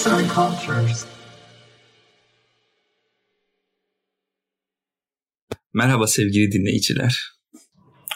Arts and Cultures. Merhaba sevgili dinleyiciler.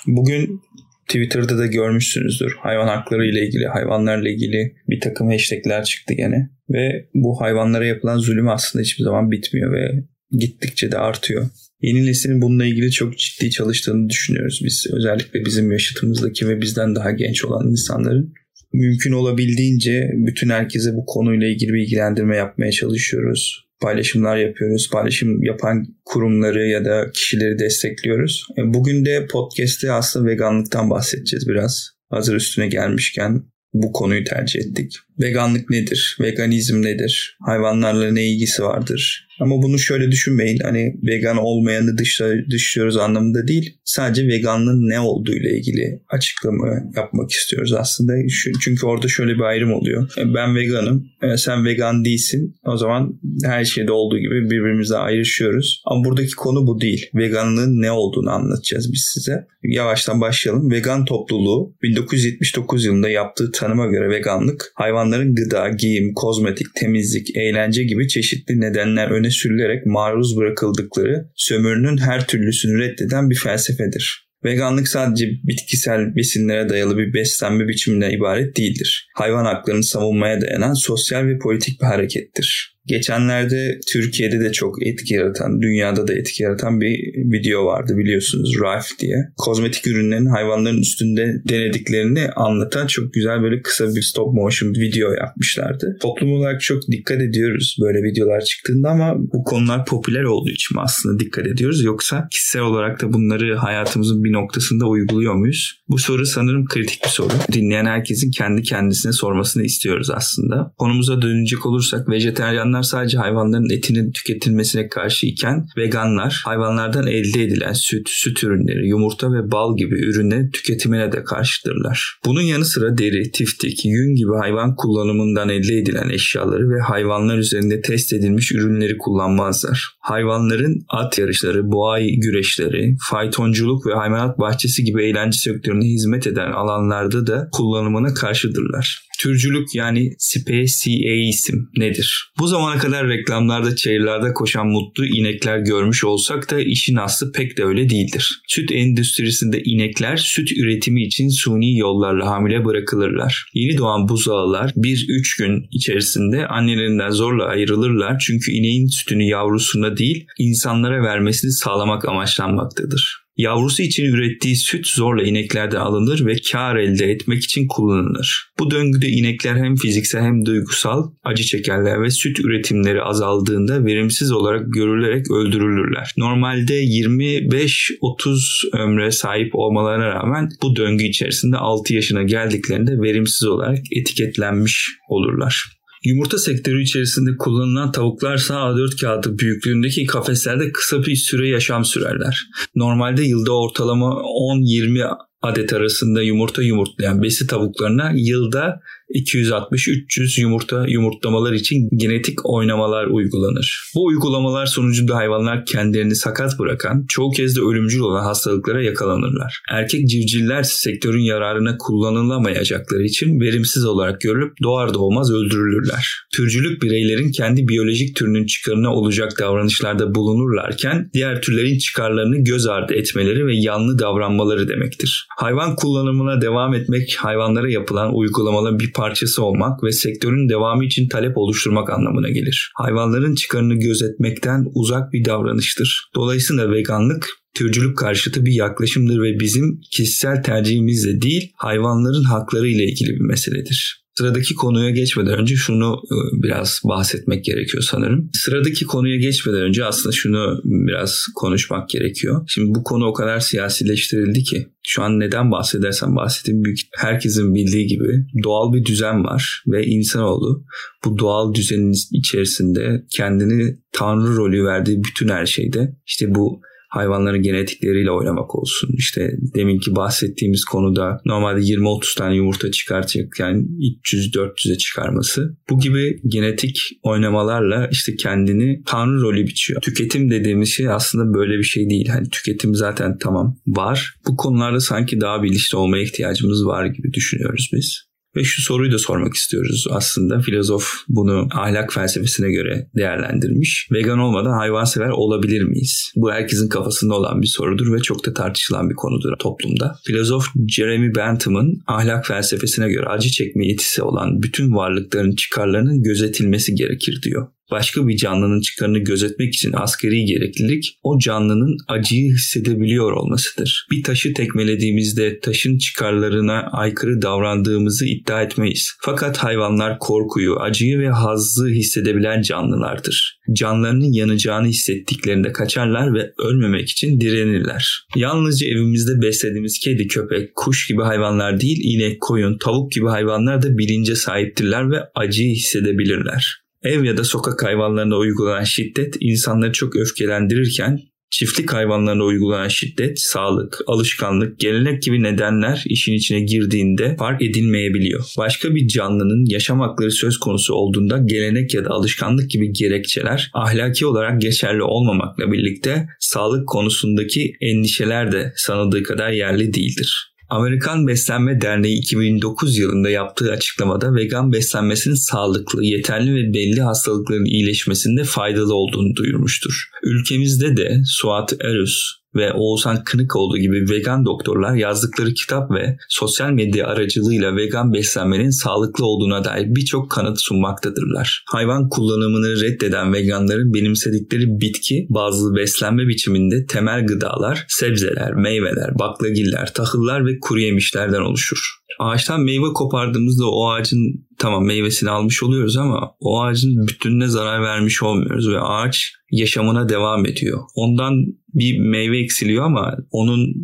Bugün Twitter'da da görmüşsünüzdür. Hayvan hakları ile ilgili, hayvanlarla ilgili bir takım hashtagler çıktı gene. Ve bu hayvanlara yapılan zulüm aslında hiçbir zaman bitmiyor ve gittikçe de artıyor. Yeni neslin bununla ilgili çok ciddi çalıştığını düşünüyoruz biz. Özellikle bizim yaşıtımızdaki ve bizden daha genç olan insanların mümkün olabildiğince bütün herkese bu konuyla ilgili bilgilendirme yapmaya çalışıyoruz. Paylaşımlar yapıyoruz. Paylaşım yapan kurumları ya da kişileri destekliyoruz. E, bugün de podcast'te aslında veganlıktan bahsedeceğiz biraz. Hazır üstüne gelmişken bu konuyu tercih ettik. Veganlık nedir? Veganizm nedir? Hayvanlarla ne ilgisi vardır? Ama bunu şöyle düşünmeyin. Hani vegan olmayanı dışla, dışlıyoruz anlamında değil. Sadece veganlığın ne olduğu ile ilgili açıklama yapmak istiyoruz aslında. Çünkü orada şöyle bir ayrım oluyor. E, ben veganım. E, sen vegan değilsin. O zaman her şeyde olduğu gibi birbirimize ayrışıyoruz. Ama buradaki konu bu değil. Veganlığın ne olduğunu anlatacağız biz size. Yavaştan başlayalım. Vegan topluluğu 1979 yılında yaptığı tanıma göre veganlık hayvanların gıda, giyim, kozmetik, temizlik, eğlence gibi çeşitli nedenler öne sürülerek maruz bırakıldıkları sömürünün her türlüsünü reddeden bir felsefedir. Veganlık sadece bitkisel besinlere dayalı bir beslenme biçiminden ibaret değildir. Hayvan haklarını savunmaya dayanan sosyal ve politik bir harekettir. Geçenlerde Türkiye'de de çok etki yaratan, dünyada da etki yaratan bir video vardı biliyorsunuz Rife diye. Kozmetik ürünlerin hayvanların üstünde denediklerini anlatan çok güzel böyle kısa bir stop motion video yapmışlardı. Toplum olarak çok dikkat ediyoruz böyle videolar çıktığında ama bu konular popüler olduğu için aslında dikkat ediyoruz yoksa kişisel olarak da bunları hayatımızın bir noktasında uyguluyor muyuz? Bu soru sanırım kritik bir soru. Dinleyen herkesin kendi kendisine sormasını istiyoruz aslında. Konumuza dönecek olursak vejeteryan veganlar sadece hayvanların etinin tüketilmesine karşı iken veganlar hayvanlardan elde edilen süt, süt ürünleri, yumurta ve bal gibi ürünlerin tüketimine de karşıdırlar. Bunun yanı sıra deri, tiftik, yün gibi hayvan kullanımından elde edilen eşyaları ve hayvanlar üzerinde test edilmiş ürünleri kullanmazlar. Hayvanların at yarışları, boğa güreşleri, faytonculuk ve hayvanat bahçesi gibi eğlence sektörüne hizmet eden alanlarda da kullanımına karşıdırlar. Türcülük yani speciasim nedir? Bu zamana kadar reklamlarda çayırlarda koşan mutlu inekler görmüş olsak da işin aslı pek de öyle değildir. Süt endüstrisinde inekler süt üretimi için suni yollarla hamile bırakılırlar. Yeni doğan buzağılar 1-3 gün içerisinde annelerinden zorla ayrılırlar çünkü ineğin sütünü yavrusuna değil insanlara vermesini sağlamak amaçlanmaktadır. Yavrusu için ürettiği süt zorla ineklerden alınır ve kar elde etmek için kullanılır. Bu döngüde inekler hem fiziksel hem duygusal acı çekerler ve süt üretimleri azaldığında verimsiz olarak görülerek öldürülürler. Normalde 25-30 ömre sahip olmalarına rağmen bu döngü içerisinde 6 yaşına geldiklerinde verimsiz olarak etiketlenmiş olurlar. Yumurta sektörü içerisinde kullanılan tavuklarsa A4 kağıdı büyüklüğündeki kafeslerde kısa bir süre yaşam sürerler. Normalde yılda ortalama 10-20 adet arasında yumurta yumurtlayan besi tavuklarına yılda 260-300 yumurta yumurtlamalar için genetik oynamalar uygulanır. Bu uygulamalar sonucunda hayvanlar kendilerini sakat bırakan, çoğu kez de ölümcül olan hastalıklara yakalanırlar. Erkek civcivler sektörün yararına kullanılamayacakları için verimsiz olarak görülüp doğar doğmaz öldürülürler. Türcülük bireylerin kendi biyolojik türünün çıkarına olacak davranışlarda bulunurlarken diğer türlerin çıkarlarını göz ardı etmeleri ve yanlı davranmaları demektir. Hayvan kullanımına devam etmek hayvanlara yapılan uygulamaların bir parçası olmak ve sektörün devamı için talep oluşturmak anlamına gelir. Hayvanların çıkarını gözetmekten uzak bir davranıştır. Dolayısıyla veganlık türcülük karşıtı bir yaklaşımdır ve bizim kişisel tercihimizle değil hayvanların hakları ile ilgili bir meseledir. Sıradaki konuya geçmeden önce şunu e, biraz bahsetmek gerekiyor sanırım. Sıradaki konuya geçmeden önce aslında şunu biraz konuşmak gerekiyor. Şimdi bu konu o kadar siyasileştirildi ki şu an neden bahsedersem bahsedeyim büyük herkesin bildiği gibi doğal bir düzen var ve insanoğlu bu doğal düzenin içerisinde kendini tanrı rolü verdiği bütün her şeyde işte bu hayvanların genetikleriyle oynamak olsun. İşte deminki bahsettiğimiz konuda normalde 20-30 tane yumurta çıkartırken 300-400'e çıkarması. Bu gibi genetik oynamalarla işte kendini tanrı rolü biçiyor. Tüketim dediğimiz şey aslında böyle bir şey değil. Hani tüketim zaten tamam var. Bu konularda sanki daha bilinçli olmaya ihtiyacımız var gibi düşünüyoruz biz. Ve şu soruyu da sormak istiyoruz aslında. Filozof bunu ahlak felsefesine göre değerlendirmiş. Vegan olmadan hayvansever olabilir miyiz? Bu herkesin kafasında olan bir sorudur ve çok da tartışılan bir konudur toplumda. Filozof Jeremy Bentham'ın ahlak felsefesine göre acı çekme yetisi olan bütün varlıkların çıkarlarının gözetilmesi gerekir diyor başka bir canlının çıkarını gözetmek için askeri gereklilik o canlının acıyı hissedebiliyor olmasıdır. Bir taşı tekmelediğimizde taşın çıkarlarına aykırı davrandığımızı iddia etmeyiz. Fakat hayvanlar korkuyu, acıyı ve hazzı hissedebilen canlılardır. Canlarının yanacağını hissettiklerinde kaçarlar ve ölmemek için direnirler. Yalnızca evimizde beslediğimiz kedi, köpek, kuş gibi hayvanlar değil, inek, koyun, tavuk gibi hayvanlar da bilince sahiptirler ve acıyı hissedebilirler. Ev ya da sokak hayvanlarına uygulanan şiddet insanları çok öfkelendirirken çiftlik hayvanlarına uygulanan şiddet, sağlık, alışkanlık, gelenek gibi nedenler işin içine girdiğinde fark edilmeyebiliyor. Başka bir canlının yaşam hakları söz konusu olduğunda gelenek ya da alışkanlık gibi gerekçeler ahlaki olarak geçerli olmamakla birlikte sağlık konusundaki endişeler de sanıldığı kadar yerli değildir. Amerikan Beslenme Derneği 2009 yılında yaptığı açıklamada vegan beslenmesinin sağlıklı, yeterli ve belli hastalıkların iyileşmesinde faydalı olduğunu duyurmuştur. Ülkemizde de Suat Erus, ve Oğuzhan Kınıkoğlu gibi vegan doktorlar yazdıkları kitap ve sosyal medya aracılığıyla vegan beslenmenin sağlıklı olduğuna dair birçok kanıt sunmaktadırlar. Hayvan kullanımını reddeden veganların benimsedikleri bitki bazı beslenme biçiminde temel gıdalar, sebzeler, meyveler, baklagiller, tahıllar ve kuru yemişlerden oluşur. Ağaçtan meyve kopardığımızda o ağacın tamam meyvesini almış oluyoruz ama o ağacın bütününe zarar vermiş olmuyoruz ve ağaç yaşamına devam ediyor. Ondan bir meyve eksiliyor ama onun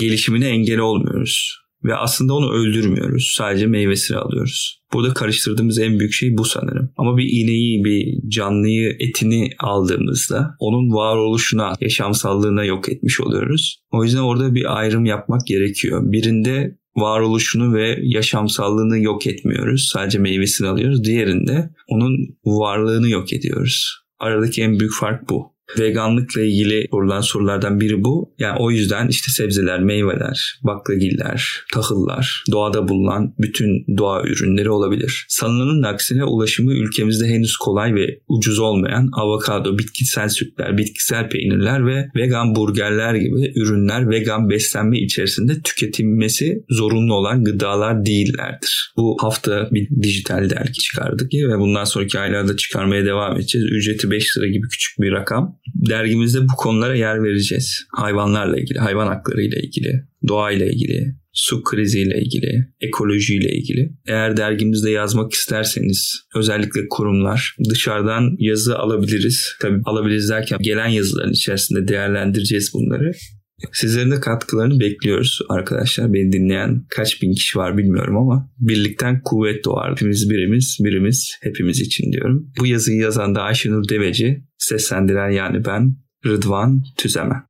gelişimine engel olmuyoruz. Ve aslında onu öldürmüyoruz. Sadece meyvesini alıyoruz. Burada karıştırdığımız en büyük şey bu sanırım. Ama bir iğneyi, bir canlıyı, etini aldığımızda onun varoluşuna, yaşamsallığına yok etmiş oluyoruz. O yüzden orada bir ayrım yapmak gerekiyor. Birinde varoluşunu ve yaşamsallığını yok etmiyoruz. Sadece meyvesini alıyoruz. Diğerinde onun varlığını yok ediyoruz. Aradaki en büyük fark bu veganlıkla ilgili sorulan sorulardan biri bu. Yani o yüzden işte sebzeler, meyveler, baklagiller, tahıllar, doğada bulunan bütün doğa ürünleri olabilir. Sanılanın aksine ulaşımı ülkemizde henüz kolay ve ucuz olmayan avokado, bitkisel sütler, bitkisel peynirler ve vegan burgerler gibi ürünler vegan beslenme içerisinde tüketilmesi zorunlu olan gıdalar değillerdir. Bu hafta bir dijital dergi çıkardık ve bundan sonraki aylarda çıkarmaya devam edeceğiz. Ücreti 5 lira gibi küçük bir rakam dergimizde bu konulara yer vereceğiz. Hayvanlarla ilgili, hayvan hakları ile ilgili, doğayla ilgili, su kriziyle ilgili, ekolojiyle ilgili. Eğer dergimizde yazmak isterseniz özellikle kurumlar dışarıdan yazı alabiliriz. Tabii alabiliriz derken gelen yazıların içerisinde değerlendireceğiz bunları. Sizlerin de katkılarını bekliyoruz arkadaşlar. Beni dinleyen kaç bin kişi var bilmiyorum ama birlikten kuvvet doğar. Hepimiz birimiz, birimiz hepimiz için diyorum. Bu yazıyı yazan da Ayşenur Deveci, seslendiren yani ben Rıdvan Tüzemen.